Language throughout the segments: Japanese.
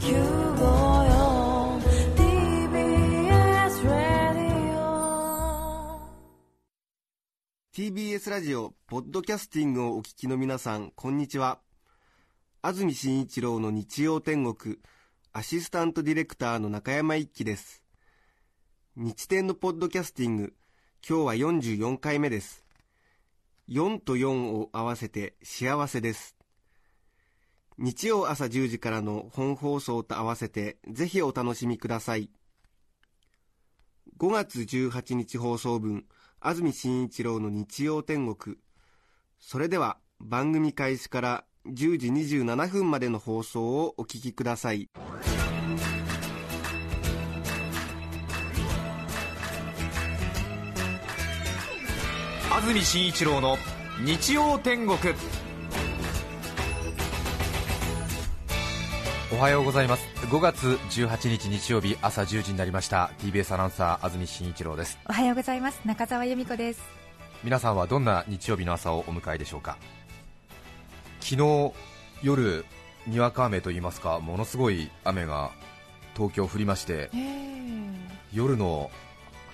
954 TBS ラディオ TBS ラジオポッドキャスティングをお聞きの皆さんこんにちは。安住紳一郎の日曜天国アシスタントディレクターの中山一輝です。日天のポッドキャスティング今日は44回目です。4と4を合わせて幸せです。日曜朝10時からの本放送と合わせてぜひお楽しみください。5月18日放送分安住紳一郎の日曜天国。それでは番組開始から10時27分までの放送をお聞きください。安住紳一郎の日曜天国。おはようございます。5月18日日曜日朝10時になりました。TBS アナウンサー安住紳一郎です。おはようございます。中澤由美子です。皆さんはどんな日曜日の朝をお迎えでしょうか？昨日夜にわか雨といいますかものすごい雨が東京降りまして夜の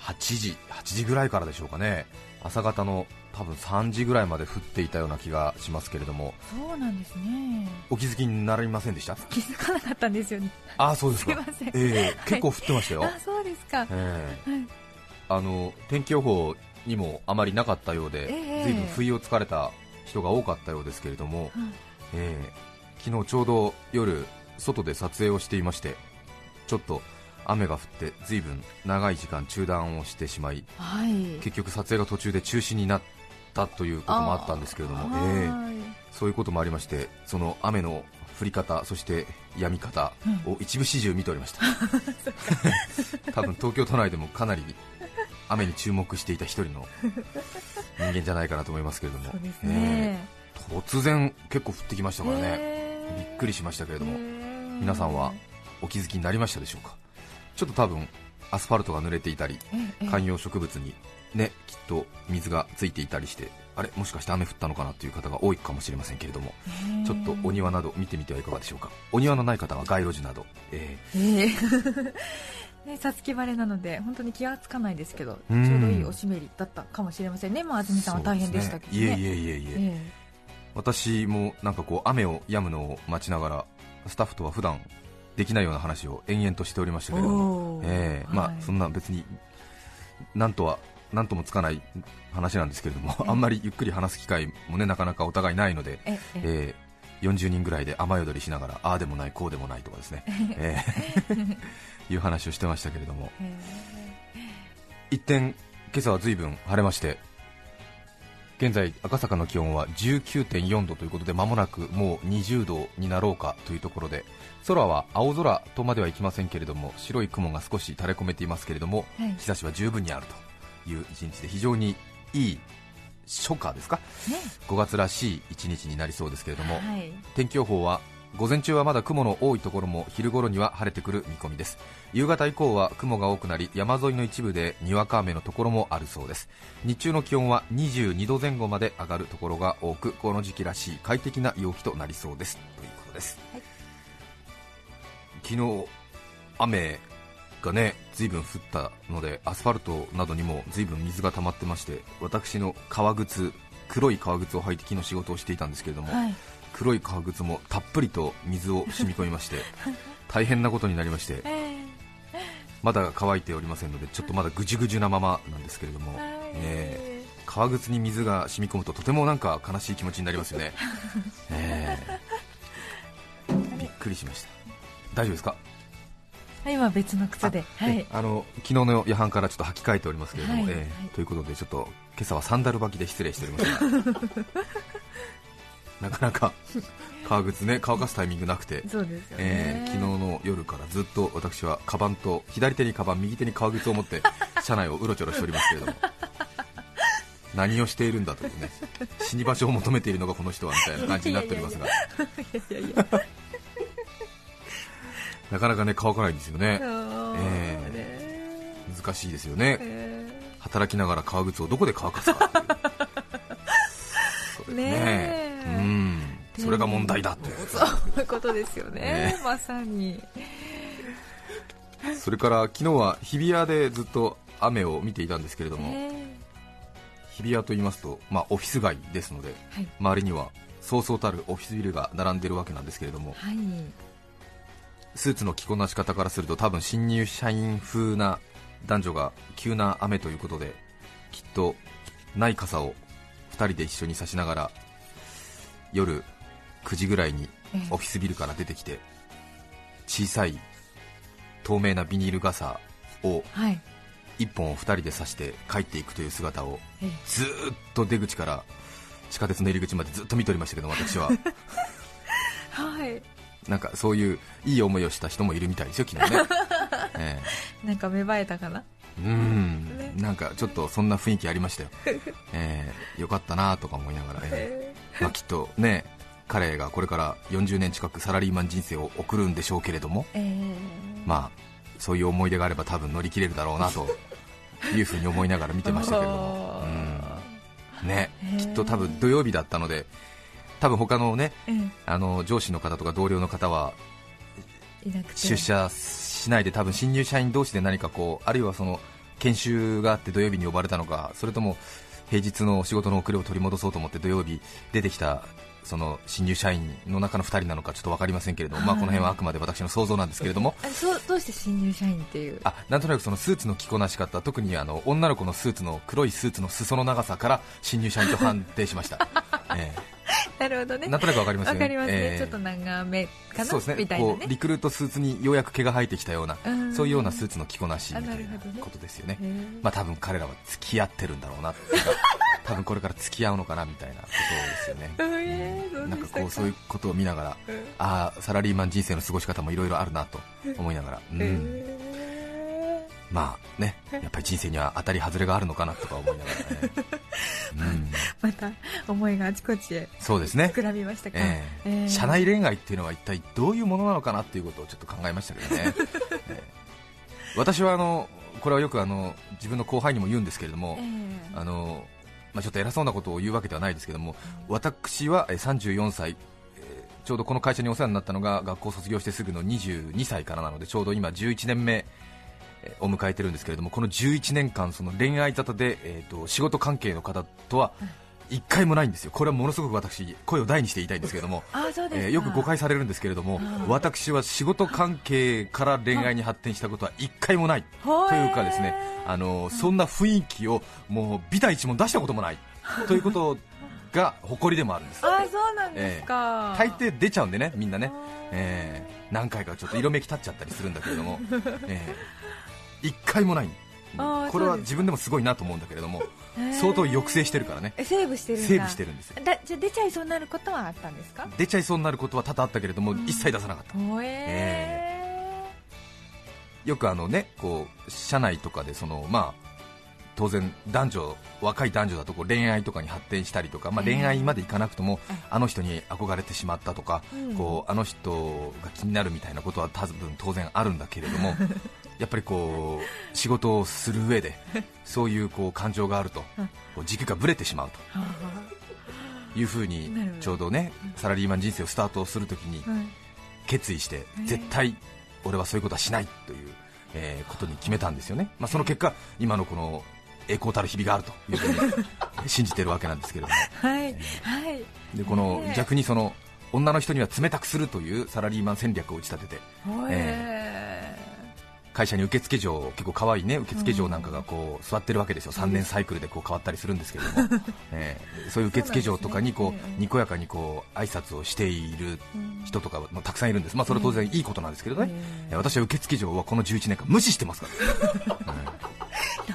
8時8時ぐらいからでしょうかね。朝方の多分3時ぐらいまで降っていたような気がしますけれども。そうなんですね。お気づきになりませんでした？気づかなかったんですよね。ああそうですか。すいません。ええはい。結構降ってましたよ、あそうですか。ええ。はい。あの天気予報にもあまりなかったようで、ええ。随分不意をつかれた人が多かったようですけれども、はい。ええ。昨日ちょうど夜外で撮影をしていましてちょっと雨が降って随分長い時間中断をしてしまいはい。結局撮影が途中で中止になったということもあったんですけれども、ええはいそういうこともありましてその雨の降り方そして止み方を一部始終見ておりました、多分東京都内でもかなり雨に注目していた一人の人間じゃないかなと思いますけれども。ね、ええ突然結構降ってきましたからね、へー。びっくりしましたけれどもへー。皆さんはお気づきになりましたでしょうか？ちょっと多分アスファルトが濡れていたりええ。観葉植物にねきっと水がついていたりしてあれもしかして雨降ったのかなという方が多いかもしれませんけれどもちょっとお庭など見てみてはいかがでしょうか。お庭のない方は街路樹など、えええ ね、さつき晴れなので本当に気がつかないですけどちょうどいいおしめりだったかもしれませんね、まあ、安ー住さんは大変でしたけどね。ね。いえいえいえいえ、え私もなんかこう雨を止むのを待ちながらスタッフとは普段できないような話を延々としておりましたけれどもええ。まはい。あそんな別になんとはなんともつかない話なんですけれども、あんまりゆっくり話す機会もねなかなかお互いないので、ええええ。ー40人ぐらいで雨宿りしながらああでもないこうでもないとかですね、えーいう話をしてましたけれども。え一転今朝は随分晴れまして現在赤坂の気温は19.4度ということで間もなくもう20度になろうかというところで空は青空とまではいきませんけれども白い雲が少し垂れ込めていますけれどもはい。日差しは十分にあるという一日で非常にいい初夏ですか？ね。5月らしい一日になりそうですけれども、はい。天気予報は午前中はまだ雲の多いところも昼頃には晴れてくる見込みです。夕方以降は雲が多くなり山沿いの一部でにわか雨のところもあるそうです。日中の気温は22度前後まで上がるところが多くこの時期らしい快適な陽気となりそうです。ということです、はい。昨日雨がね随分降ったのでアスファルトなどにも随分水が溜まってまして私の革靴黒い革靴を履いて昨日仕事をしていたんですけれども、はい。黒い革靴もたっぷりと水を染み込みまして 大変なことになりましてえまだ乾いておりませんのでちょっとまだぐじゅぐじゅなままなんですけれども、えはい。え革靴に水が染み込むととてもなんか悲しい気持ちになりますよね、ええ。びっくりしました。大丈夫ですか？今別の靴で、はい。え、あの昨日の夜半からちょっと履き替えておりますけれども、はい。ええはい。ということでちょっと今朝はサンダル履きで失礼しておりますが。なかなか革靴ね乾かすタイミングなくて。そうですよね、えー昨日の夜からずっと私はカバンと左手にカバン右手に革靴を持って車内をうろちょろしておりますけれども。何をしているんだというね死に場所を求めているのがこの人はみたいな感じになっておりますが。いやいやいやなかなかね乾かないんですよね。え難しいですよね。え働きながら革靴をどこで乾かすかっていう。ねえ。うん。それが問題だとそういうことですよね。ねまさに。それから昨日は日比谷でずっと雨を見ていたんですけれども、え。日比谷と言いますと、まあ、オフィス街ですので、はい。周りにはそうそうたるオフィスビルが並んでるわけなんですけれども、はいスーツの着こなし方からすると多分新入社員風な男女が急な雨ということできっとない傘を2人で一緒に差しながら夜9時ぐらいにええオフィスビルから出てきて小さい透明なビニール傘をはい。1本を2人で差して帰っていくという姿をええ。ずーっと出口から地下鉄の入り口までずっと見ておりましたけど私は。はいなんかそういういい思いをした人もいるみたいですよ昨日ね、えなんか芽生えたかな？えうん、ね。なんかちょっとそんな雰囲気ありましたよ、ええ。よかったなとか思いながら、ええ。まあ、きっとね彼がこれから40年近くサラリーマン人生を送るんでしょうけれどもええ。まあそういう思い出があれば多分乗り切れるだろうなというふうに思いながら見てましたけれども、う。ん、ね。きっと多分土曜日だったので多分他のねええ。あの上司の方とか同僚の方は出社しないで多分新入社員同士で何かこうあるいはその研修があって土曜日に呼ばれたのかそれとも平日の仕事の遅れを取り戻そうと思って土曜日出てきたその新入社員の中の2人なのかちょっと分かりませんけれども、まあ、はいこの辺はあくまで私の想像なんですけれども。あそうどうして新入社員っていう？あなんとなくそのスーツの着こなし方特にあの女の子のスーツの黒いスーツの裾の長さから新入社員と判定しました、え なるほどね。えなんとなく分かりますよね。わかりますね、ええ。ちょっと長めかな？そうですね。みたいなね。こうリクルートスーツにようやく毛が生えてきたようなうん。そういうようなスーツの着こなしみたいなことですよね。へえまあ多分彼らは付き合ってるんだろうなっていうか 多分これから付き合うのかなみたいなことですよね。うなんでしたか？こうそういうことを見ながらうん。ああサラリーマン人生の過ごし方もいろいろあるなと思いながら、うん。えまあねやっぱり人生には当たり外れがあるのかなとか思いながらね、うん、また思いがあちこちへそうですね。膨らみましたか、ええ。ええ。社内恋愛っていうのは一体どういうものなのかなっていうことをちょっと考えましたけどね、ええ。私はあのこれはよくあの自分の後輩にも言うんですけれどもえ、え。あのまあ、ちょっと偉そうなことを言うわけではないですけども私はえー34歳、えーちょうどこの会社にお世話になったのが学校卒業してすぐの22歳からなのでちょうど今11年目えーを迎えてるんですけれどもこの11年間その恋愛沙汰で、えー、と仕事関係の方とは一回もないんですよ。これはものすごく私声を大にして言いたいんですけれども えーよく誤解されるんですけれどもあ私は仕事関係から恋愛に発展したことは一回もないというかですねあのそんな雰囲気をもう美大一問出したこともない ということが誇りでもあるんです。あそうなんですか、大抵出ちゃうんでねみんなね、えー何回かちょっと色めき立っちゃったりするんだけれども、えー一回もない。これは自分でもすごいなと思うんだけれども相当抑制してるからね。えセーブしてるセーブしてるんですよ。だじゃあ出ちゃいそうになることはあったんですか？出ちゃいそうになることは多々あったけれども一切出さなかった。ほえよくあのねこう社内とかでそのまあ当然男女若い男女だとこう恋愛とかに発展したりとか、まあ、ええ恋愛までいかなくとも、ええ。あの人に憧れてしまったとか、うん。こうあの人が気になるみたいなことは多分当然あるんだけれども やっぱりこう仕事をする上でそういうこう感情があると軸がぶれてしまうはと。いうふうにちょうどねサラリーマン人生をスタートするときに決意してえ絶対俺はそういうことはしないという、えーことに決めたんですよね、まあ、その結果今のこの栄光たる日々があるというふうに 信じてるわけなんですけれども。はいはい。でこの逆にその女の人には冷たくするというサラリーマン戦略を打ち立ててほえ会社に受付嬢結構可愛いね受付嬢なんかがこう座ってるわけですよ。3年サイクルでこう変わったりするんですけれども、えー。そういう受付嬢とかにこそうにこやかにこう挨拶をしているうん人とかもたくさんいるんです、まあ、それは当然いいことなんですけれどね、私は受付嬢はこの11年間無視してますか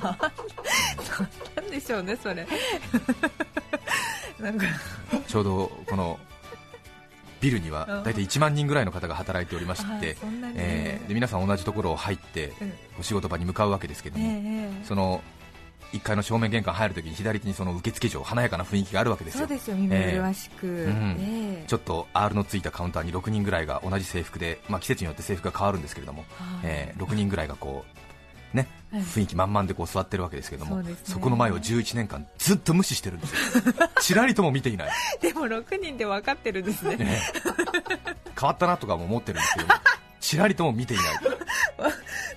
ら、なんでしょうねそれ。なんか。うんちょうどこのビルにはうん。大体1万人ぐらいの方が働いておりましあてえーで皆さん同じところを入ってうん。お仕事場に向かうわけですけどえも、えその1階の正面玄関入るときに左手にその受付嬢華やかな雰囲気があるわけですよ。そうですよ耳麗しく、ん。ええ。ちょっと R のついたカウンターに6人ぐらいが同じ制服で、まあ、季節によって制服が変わるんですけれども、はい。えー6人ぐらいがこうねはい。雰囲気満々でこう座ってるわけですけどもそね。この前を11年間ずっと無視してるんですよ。ちらりとも見ていない、でも6人で分かってるんですね。ね。変わったなとかも思ってるんですけどもちらりとも見ていない。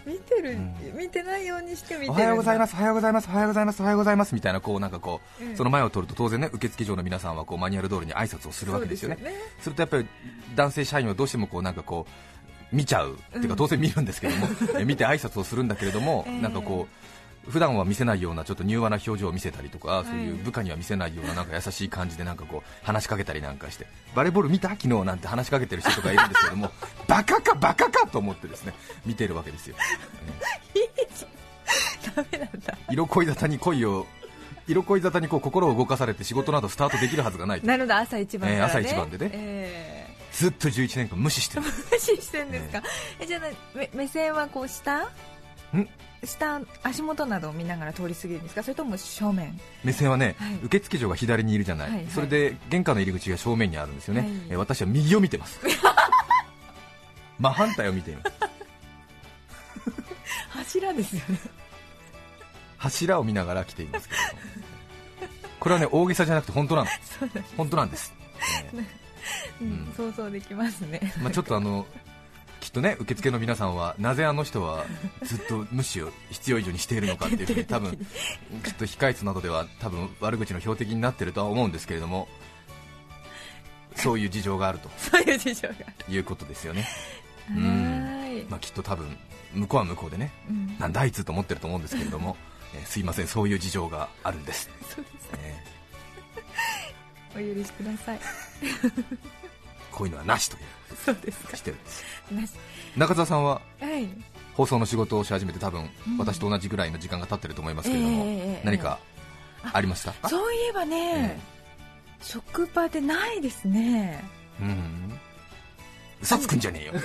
見てる、うん。見てないようにして見てるおはようございますす、おはようございます、おはようございます、おはようございますみたいな、こうなんかこう、ええその前を取ると当然ね、受付嬢の皆さんはこうマニュアル通りに挨拶をするわけですよね。すよね。するとやっぱり男性社員はどうしてもこうなんかこう見ちゃう、っていうか当然見るんですけども、え見て挨拶をするんだけれども、ええ。なんかこう。普段は見せないようなちょっと柔和な表情を見せたりとか、い。そういう部下には見せないようななんか優しい感じでなんかこう話しかけたりなんかしてバレーボール見た昨日なんて話しかけてる人とかいるんですけども バカかバカかと思ってですね見てるわけですよ、ダメなんだ。色恋沙汰に恋を色恋沙汰にこう心を動かされて仕事などスタートできるはずがないなるほど朝一番ね。えー朝一番でね。えずっと11年間無視してる。ー 無視してんですか、えじゃあ目目線はこう下？ん？下足元などを見ながら通り過ぎるんですか？それとも正面？目線はね、はい。受付嬢が左にいるじゃない、はいはい。それで玄関の入り口が正面にあるんですよね、はい。えー私は右を見てます。真反対を見ています。柱ですよね。柱を見ながら来ていますけども。これはね大げさじゃなくて本当なの。本当なんです、えうんうん想像できますね。ーまあ、ちょっとあのきっとね受付の皆さんはなぜあの人はずっと無視を必要以上にしているのかっていうふうに多分きっと控室などでは多分悪口の標的になってるとは思うんですけれどもそういう事情があると。そういう事情が。いうことですよね、はんまあ、きっと多分向こうは向こうでねうん。なんだあいつと思ってると思うんですけれども、えーすいませんそういう事情があるんです、そうです。え お許しください。ーこういうのはなしという。そうですか。してるんです。なし。中澤さんは？はい。放送の仕事をし始めて多分、うん。私と同じぐらいの時間が経ってると思いますけれども、ええええ何かありました？かそういえばね、職場でないですね。うん。嘘つくんじゃねえよ、うん。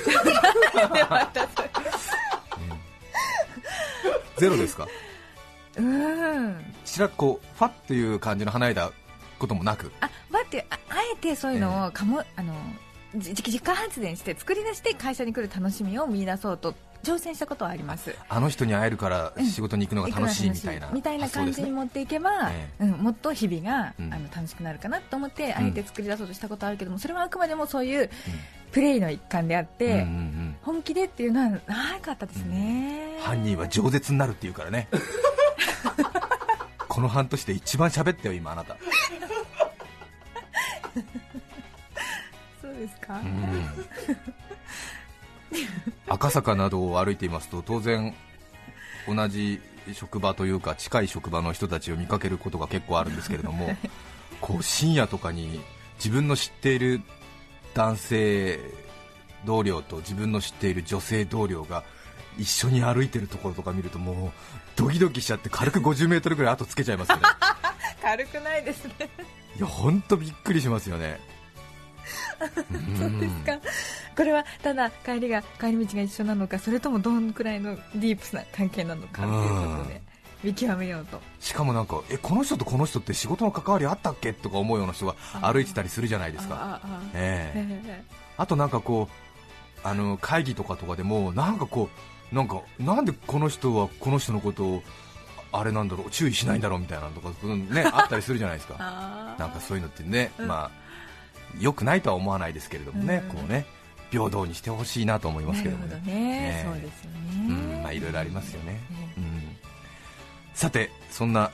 ゼロですか？うん。ちらっこうファッという感じの離れたこともなく。あえてそういうのをかも、あのじ自家発電して作り出して会社に来る楽しみを見出そうと挑戦したことはあります。あの人に会えるから仕事に行くのが楽しいみたいな、みたいな感じに持っていけば、えうん、もっと日々が、うん。あの楽しくなるかなと思ってあえて作り出そうとしたことあるけども、それはあくまでもそういうプレイの一環であって、うんうんうん。本気でっていうのはなかったですね、犯人は饒舌になるっていうからね。この半年で一番喋ったよ今あなたですか、うん。赤坂などを歩いていますと当然同じ職場というか近い職場の人たちを見かけることが結構あるんですけれどもこう深夜とかに自分の知っている男性同僚と自分の知っている女性同僚が一緒に歩いてるところとか見るともうドキドキしちゃって軽く50メートルぐらい後つけちゃいますよね。軽くないですね。いや本当びっくりしますよねそうですか。これはただ帰りが帰り道が一緒なのかそれともどんくらいのディープな関係なのかということで見極めようと。しかもなんかえこの人とこの人って仕事の関わりあったっけとか思うような人が歩いてたりするじゃないですか。あとなんかこうあの会議とかとかでもなんかこうなんかなんでこの人はこの人のことをあれなんだろう注意しないんだろうみたいなのとか、うんね、あったりするじゃないですか。あなんかそういうのってね、うん。まあ良くないとは思わないですけれどもね、うん。こうね平等にしてほしいなと思いますけどもね。どね、ええ。そうですよね、うんまあいろいろありますよね、え。うん、さてそんな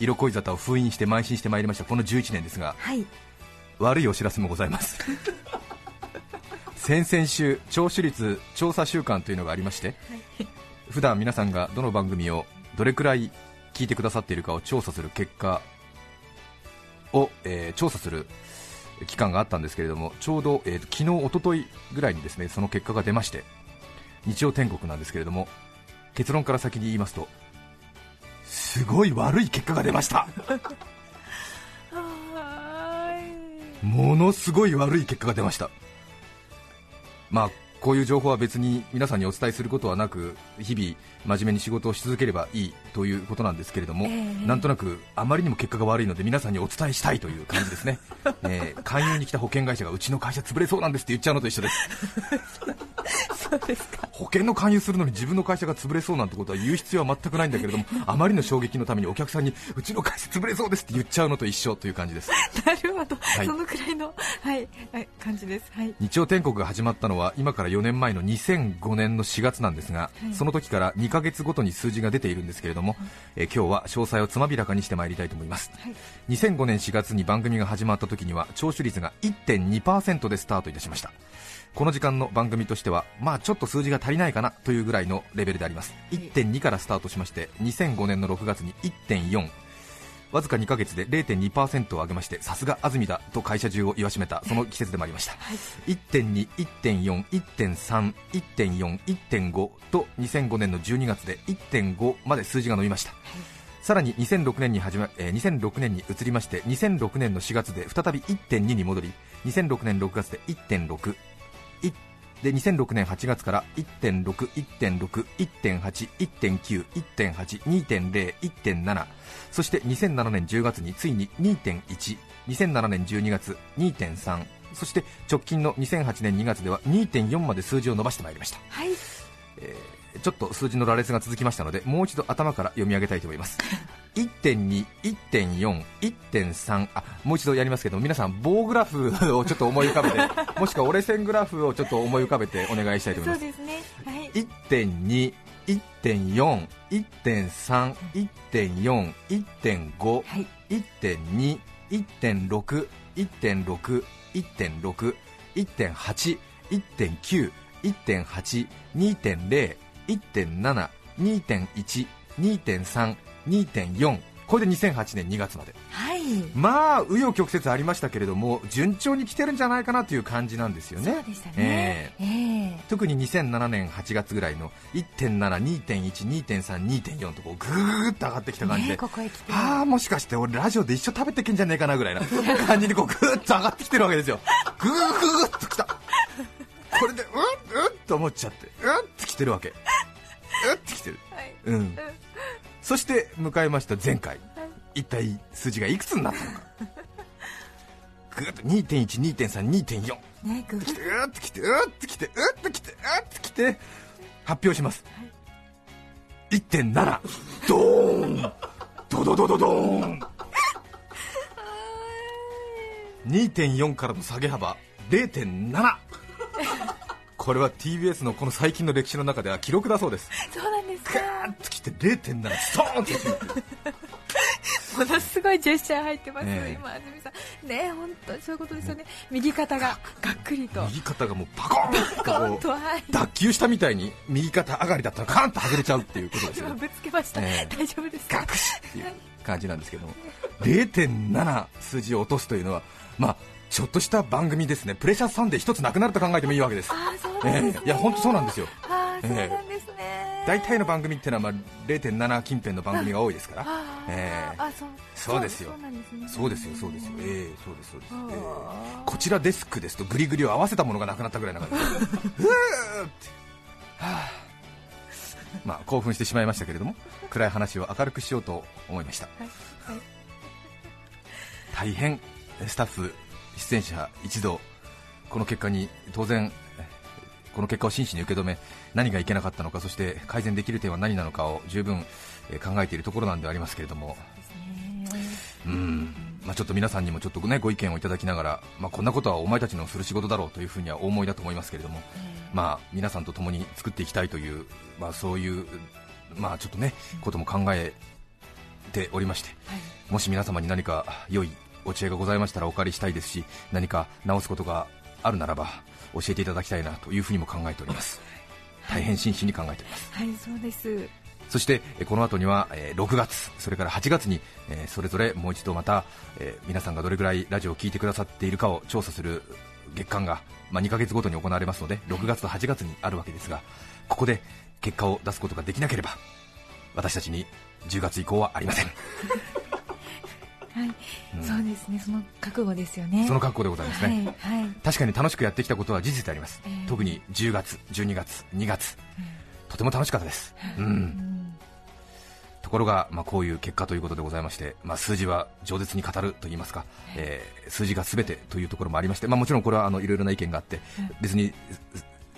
色恋沙汰を封印して邁進してまいりましたこの11年ですがはい。悪いお知らせもございます。先々週聴取率調査週間というのがありまして普段皆さんがどの番組をどれくらい聞いてくださっているかを調査する結果を、えー調査する期間があったんですけれどもちょうど、えーと昨日、一昨日ぐらいにですねその結果が出まして日曜天国なんですけれども結論から先に言いますとすごい悪い結果が出ました。ものすごい悪い結果が出ました。まあこういう情報は別に皆さんにお伝えすることはなく日々真面目に仕事をし続ければいいということなんですけれども、ええ。なんとなくあまりにも結果が悪いので皆さんにお伝えしたいという感じですね、えー勧誘に来た保険会社がうちの会社潰れそうなんですって言っちゃうのと一緒です そうですか。保険の勧誘するのに自分の会社が潰れそうなんてことは言う必要は全くないんだけれども あまりの衝撃のためにお客さんにうちの会社潰れそうですって言っちゃうのと一緒という感じです。なるほど、いそのくらいの、はい、はい。感じです。はい。日曜天国が始まったのは今から4年前の2005年の4月なんですが、はい。その時から2ヶ月ごとに数字が出ているんですけれども、えー今日は詳細をつまびらかにしてまいりたいと思います。はい。2005年4月に番組が始まった時には聴取率が1.2%でスタートいたしましたこの時間の番組としてはまあちょっと数字が足りないかなというぐらいのレベルであります。1.2からスタートしまして2005年の6月に1.4わずか2ヶ月で0.2%を上げましてさすが安住だと会社中を言わしめたその季節でもありました。1.2、1.4、1.3、1.4、1.5と2005年の12月で1.5まで数字が伸びました、さらに2006年に始ま、えー2006年に移りまして2006年の4月で再び1.2に戻り2006年6月で1.6いで2006年8月から1.6、1.6、1.8、1.9、1.8、2.0、1.7そして2007年10月についに2.1、2007年12月2.3そして直近の2008年2月では2.4まで数字を伸ばしてまいりました。はい。えーちょっと数字の羅列が続きましたのでもう一度頭から読み上げたいと思います1.2、1.4、1.3あもう一度やりますけど皆さん棒グラフをちょっと思い浮かべて もしくは折れ線グラフをちょっと思い浮かべてお願いしたいと思いますそうですね。はい。1.2、1.4、1.3、1.4、1.5、はい。1.2、1.6、1.6、1.6、1.8、1.9、1.8、2.0、1.7、2.1、2.3、2.4これで2008年2月まで。はい。まあ紆余曲折ありましたけれども順調に来てるんじゃないかなという感じなんですよね。特に2007年8月ぐらいの1.7、2.1、2.3、2.4とこうぐーっと上がってきた感じで、ねここへ来て。ああもしかして俺ラジオで一緒食べてけんじゃねえかなぐらいな感じにこうぐーっと上がってきてるわけですよ。ぐーぐーっときた。これでうんうんと思っちゃって。うんってきてるわけ。うんってきてる。はい。うん。そして迎えました前回。一体数字がいくつになったのか。ぐーっと2.1、2.3、2.4ね、グー来てうーって来てうーって来てうーって来てうーって来て発表します、1.7ドーン。ドドドドドーン。2.4からの下げ幅。0.7これは TBS のこの最近の歴史の中では記録だそうです。そうなんですガか。ーッと来て0.7ストーンってものすごいジェスチャー入ってます、ええ。今安住さん。ね本当にそういうことですよね。右肩ががっくりと。右肩がもうパコーンとコンことうはい。脱臼したみたいに右肩上がりだったらカーンと外れちゃうっていうことですよね。今 ぶつけました、ええ。大丈夫です。かガクシっていう感じなんですけども。0.7数字を落とすというのはまあちょっとした番組ですね。プレシャスサンデー一つなくなると考えてもいいわけです。ええ。いや本当そうなんですよ。大体の番組ってのはまあ0.7近辺の番組が多いですから。ええ。あそう。ですよ。そうですよそうですよ。ええそうですそうです、ええ。あこちらデスクですとグリグリを合わせたものがなくなったぐらいな感じでーって。はあ。まあ興奮してしまいましたけれども暗い話を明るくしようと思いました。はいはい。大変スタッフ出演者一同この結果に当然この結果を真摯に受け止め何がいけなかったのかそして改善できる点は何なのかを十分えー考えているところなんでありますけれども。うん、まあ、ちょっと皆さんにもちょっと、ね、ご意見をいただきながら、まあ、こんなことはお前たちのする仕事だろうというふうにはお思いだと思いますけれども、まあ、皆さんと共に作っていきたいという、まあ、そういう、まあ、ちょっとねことも考えておりまして、もし皆様に何か良いお知恵がございましたらお借りしたいですし何か直すことがあるならば教えていただきたいなというふうにも考えております。大変真摯に考えております。はい。そうです。そしてえーこの後にはえー6月、それから8月にえーそれぞれもう一度またえー皆さんがどれぐらいラジオを聴いてくださっているかを調査する月間がまあ2ヶ月ごとに行われますので6月と8月にあるわけですがここで結果を出すことができなければ私たちに10月以降はありません はい、うん。そうですね。その覚悟ですよね。その格好でございますね、はい。はい。確かに楽しくやってきたことは事実であります、ええ。特に10月、12月、2月、とても楽しかったです、うん。うん。ところが、まあ、こういう結果ということでございまして、まあ、数字は饒舌に語るといいますか、えー数字がすべてというところもありまして、まあ、もちろんこれはあのいろいろな意見があって、別に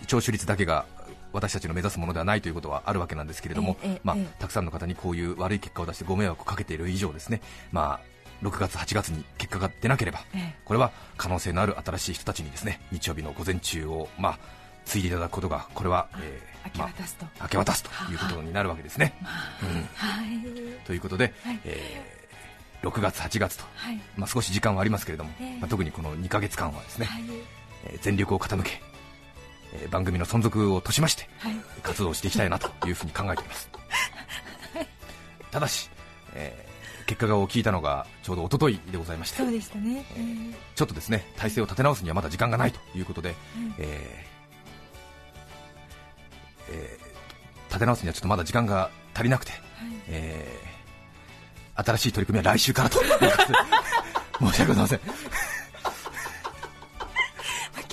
聴取率だけが私たちの目指すものではないということはあるわけなんですけれども、まあええ。たくさんの方にこういう悪い結果を出してご迷惑をかけている以上ですね、まあ、6月、8月に結果が出なければ、ええ。これは可能性のある新しい人たちにですね日曜日の午前中を、まあ、継いでいただくことがこれは、えー明け渡すと、まあ明け渡すということになるわけですね。ということで、はい。えー6月、8月と、はい。まあ、少し時間はありますけれども、ええ。まあ、特にこの2ヶ月間はですね、はい。えー全力を傾け、えー番組の存続をとしましてはい。活動していきたいなというふうに考えております。ただし、えー結果がを聞いたのがちょうど一昨日でございましてそうでしたね、えーちょっとですね体制を立て直すにはまだ時間がないということで、うんえーえー立て直すにはちょっとまだ時間が足りなくて、はい。えー新しい取り組みは来週からと申し訳ございません。まあ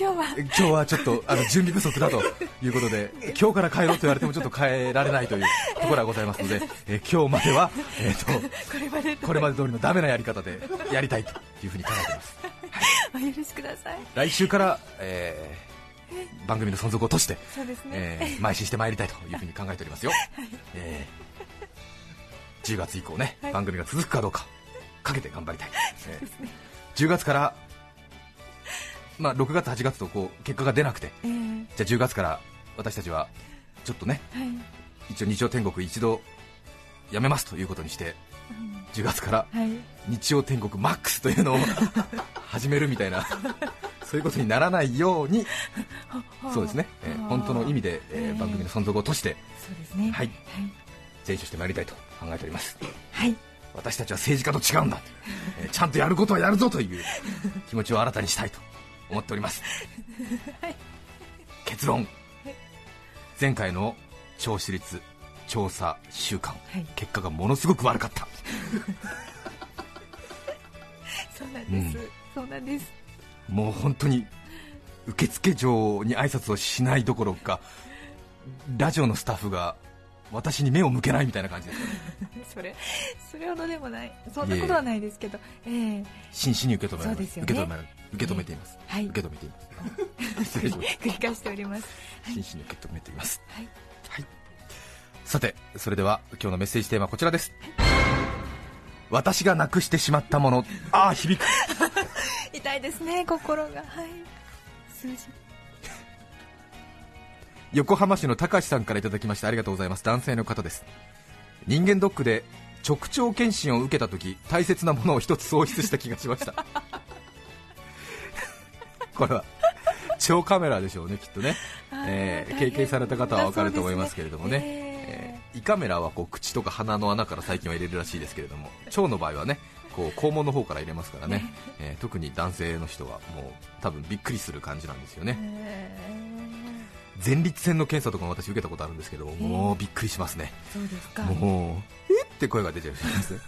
今日は。今日はちょっとあの準備不足だということで、今日から帰ろうと言われてもちょっと帰られないというところがございますので、えー今日までは、えー、と これまでとこれまで通りのダメなやり方でやりたいというふうに考えています。お許しください。来週から、えー番組の存続をとして、そうですね、えー邁進してまいりたいというふうに考えておりますよ。えー10月以降ね、はい。番組が続くかどうかかけて頑張りたい。えー10月から、まあ、6月、8月とこう結果が出なくて、えーじゃあ10月から私たちはちょっとねはい。一応日曜天国一度やめますということにしてうん。10月からはい。日曜天国マックスというのを始めるみたいな そういうことにならないように。そうですね、えー本当の意味で、えーえー番組の存続をとしてそうですね。はい。前処してまいりたいと考えております。はい、はい私たちは政治家と違うんだ、えーちゃんとやることはやるぞという気持ちを新たにしたいと思っております、結論。前回の聴取率調査週間、はい。結果がものすごく悪かった。そうなんです、うん。そうなんです。もう本当に受付嬢に挨拶をしないどころかラジオのスタッフが私に目を向けないみたいな感じです それそれほどでもない。そんなことはないですけど。ええ。真摯に受け止めます。そうですよね。受け止め受け止めています、はい。受け止めています。繰り返しております。真摯に受け止めています、はい。はい、さてそれでは今日のメッセージテーマはこちらです、私がなくしてしまったもの。ああ響く。痛いですね心が。はい。数字横浜市の高橋さんからいただきましてありがとうございます。男性の方です。人間ドックで直腸検診を受けた時大切なものを一つ喪失した気がしました。これは腸カメラでしょうねきっとね、えー経験された方は分かると思いますけれどもね。えー胃カメラはこう口とか鼻の穴から最近は入れるらしいですけれども腸の場合はねこう肛門の方から入れますからね、えー特に男性の人はもう多分びっくりする感じなんですよね、前立腺の検査とかも私受けたことあるんですけど、もうびっくりしますね、そうですか。もう、えって声が出ちゃいます、うー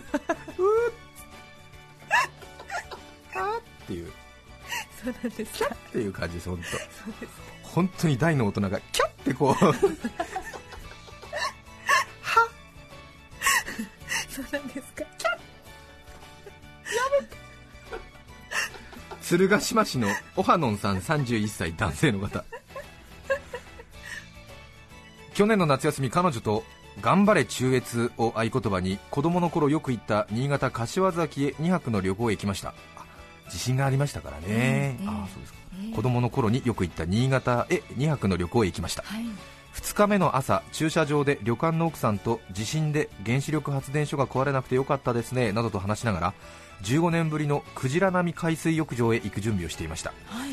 あっていう、そうなんですか。っていう感じです、本そうです当、本当に大の大人がキャってこう、そうなんですか。鶴ヶ島市のオハノンさん31歳男性の方去年の夏休み彼女と頑張れ中越を合言葉に子供の頃よく行った新潟柏崎へ2泊の旅行へ行きました。あ地震がありましたからね、うんあそうですか。ええ。子供の頃によく行った新潟へ2泊の旅行へ行きました。はい。2日目の朝駐車場で旅館の奥さんと地震で原子力発電所が壊れなくてよかったですねなどと話しながら15年ぶりのクジラ並み海水浴場へ行く準備をしていました。はい。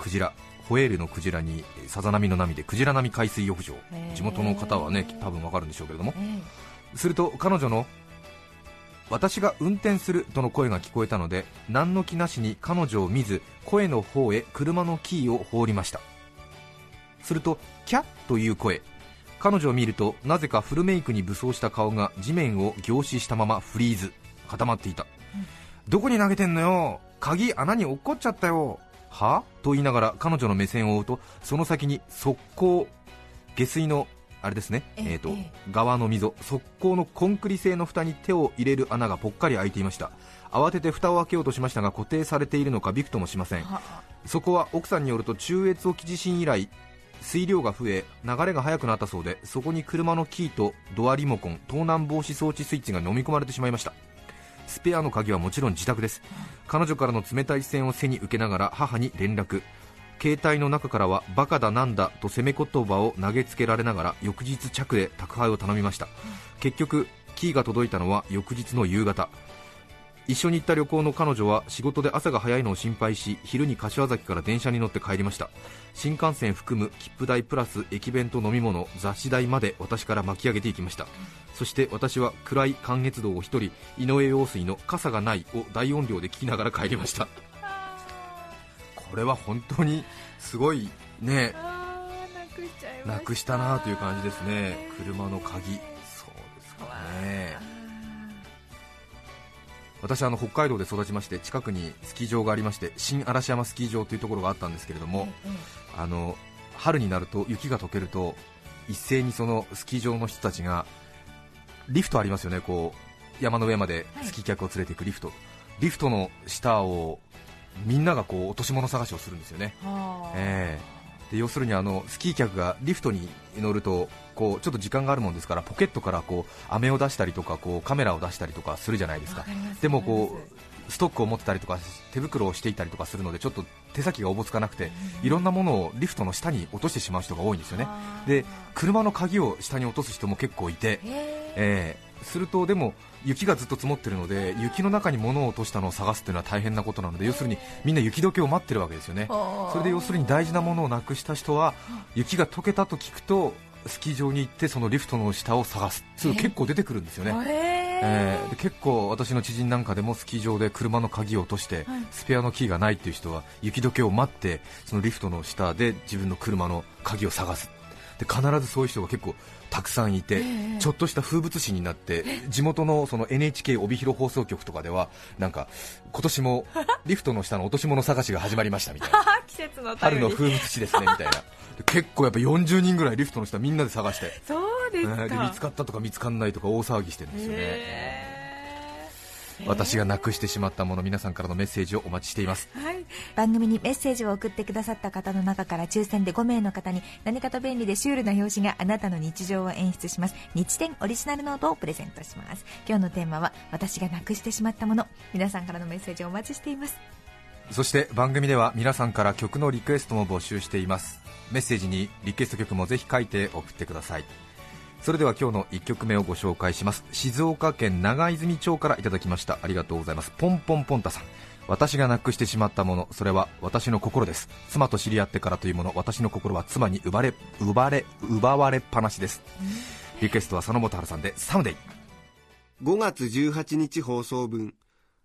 クジラホエールのクジラにさざ波の波でクジラ並み海水浴場。地元の方はね多分わかるんでしょうけれども。えすると彼女の私が運転するとの声が聞こえたので何の気なしに彼女を見ず声の方へ車のキーを放りました。するとキャッという声。彼女を見るとなぜかフルメイクに武装した顔が地面を凝視したままフリーズ。固まっていた、どこに投げてんのよ。鍵穴に落っこっちゃったよは？と言いながら彼女の目線を追うとその先に側溝下水のあれですね、えええーとえ側の溝側溝のコンクリ製の蓋に手を入れる穴がぽっかり開いていました。慌てて蓋を開けようとしましたが固定されているのかびくともしません。はそこは奥さんによると中越沖地震以来水量が増え流れが速くなったそうでそこに車のキーとドアリモコン盗難防止装置スイッチが飲み込まれてしまいましたスペアの鍵はもちろん自宅です。彼女からの冷たい視線を背に受けながら母に連絡。携帯の中からはバカだなんだと責め言葉を投げつけられながら翌日着で宅配を頼みました。結局キーが届いたのは翌日の夕方。一緒に行った旅行の彼女は仕事で朝が早いのを心配し昼に柏崎から電車に乗って帰りました。新幹線含む切符代プラス駅弁と飲み物雑誌代まで私から巻き上げていきました。そして私は暗い関越道を一人井上陽水の「傘がない」を大音量で聞きながら帰りました。これは本当にすごいね。なくした。なという感じですね。車の鍵。そうですかね私あの北海道で育ちまして近くにスキー場がありまして新嵐山スキー場というところがあったんですけれども、あの春になると雪が溶けると一斉にそのスキー場の人たちがリフトありますよねこう山の上までスキー客を連れていくリフト、リフトの下をみんながこう落とし物探しをするんですよね、はあ。ええ。で要するにあのスキー客がリフトに乗るとこうちょっと時間があるもんですからポケットからこう飴を出したりとかこうカメラを出したりとかするじゃないですか。でもこうストックを持ってたりとか手袋をしていたりとかするのでちょっと手先がおぼつかなくていろんなものをリフトの下に落としてしまう人が多いんですよね。で車の鍵を下に落とす人も結構いて、えーするとでも雪がずっと積もってるので雪の中に物を落としたのを探すっていうのは大変なことなので要するにみんな雪解けを待ってるわけですよね。はあそれで要するに大事なものをなくした人は雪が溶けたと聞くとスキー場に行ってそのリフトの下を探す。それ結構出てくるんですよね、へえー。で結構私の知人なんかでもスキー場で車の鍵を落としてスペアのキーがないっていう人は雪解けを待ってそのリフトの下で自分の車の鍵を探す。で必ずそういう人が結構たくさんいて、ちょっとした風物詩になって地元のその NHK 帯広放送局とかではなんか今年も リフトの下の落とし物探しが始まりましたみたいな。あ 季節の春の風物詩ですねみたいな。で結構やっぱ40人ぐらいリフトの下みんなで探して、そうですか、見つかったとか見つかんないとか大騒ぎしてるんですよね、私がなくしてしまったもの皆さんからのメッセージをお待ちしています。はい、番組にメッセージを送ってくださった方の中から抽選で5名の方に何かと便利でシュールな表紙があなたの日常を演出します。日展オリジナルノートをプレゼントします。今日のテーマは私がなくしてしまったもの皆さんからのメッセージをお待ちしています。そして番組では皆さんから曲のリクエストも募集しています。メッセージにリクエスト曲もぜひ書いて送ってくださいそれでは今日の1曲目をご紹介します。静岡県長泉町からいただきました。ありがとうございます。ポンポンポンタさん。私がなくしてしまったものそれは私の心です。妻と知り合ってからというもの私の心は妻に奪われ奪われ奪われっぱなしです。リクエストは佐野元春さんでサムデイ。5月18日放送分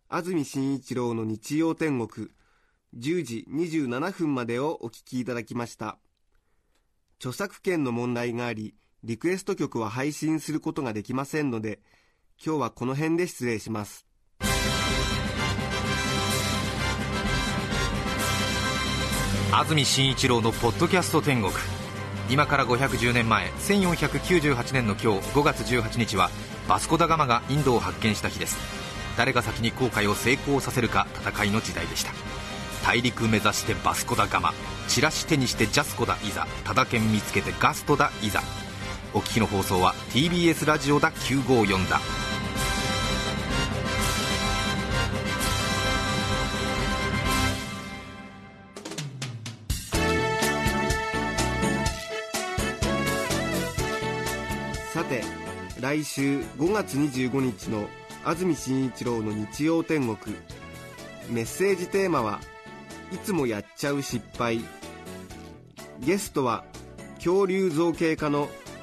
安住紳一郎の日曜天国10時27分までをお聞きいただきました。著作権の問題がありリクエスト曲は配信することができませんので今日はこの辺で失礼します。安住紳一郎のポッドキャスト天国。今から510年前1498年の今日5月18日はバスコ・ダ・ガマがインドを発見した日です。誰が先に航海を成功させるか戦いの時代でした。大陸目指してバスコ・ダ・ガマ。チラシ手にしてジャスコだいざ。タダ券見つけてガストだいざ。お聞きの放送は TBS ラジオだ954だ。さて来週5月25日の安住紳一郎の日曜天国。メッセージテーマはいつもやっちゃう失敗。ゲストは恐竜造形家の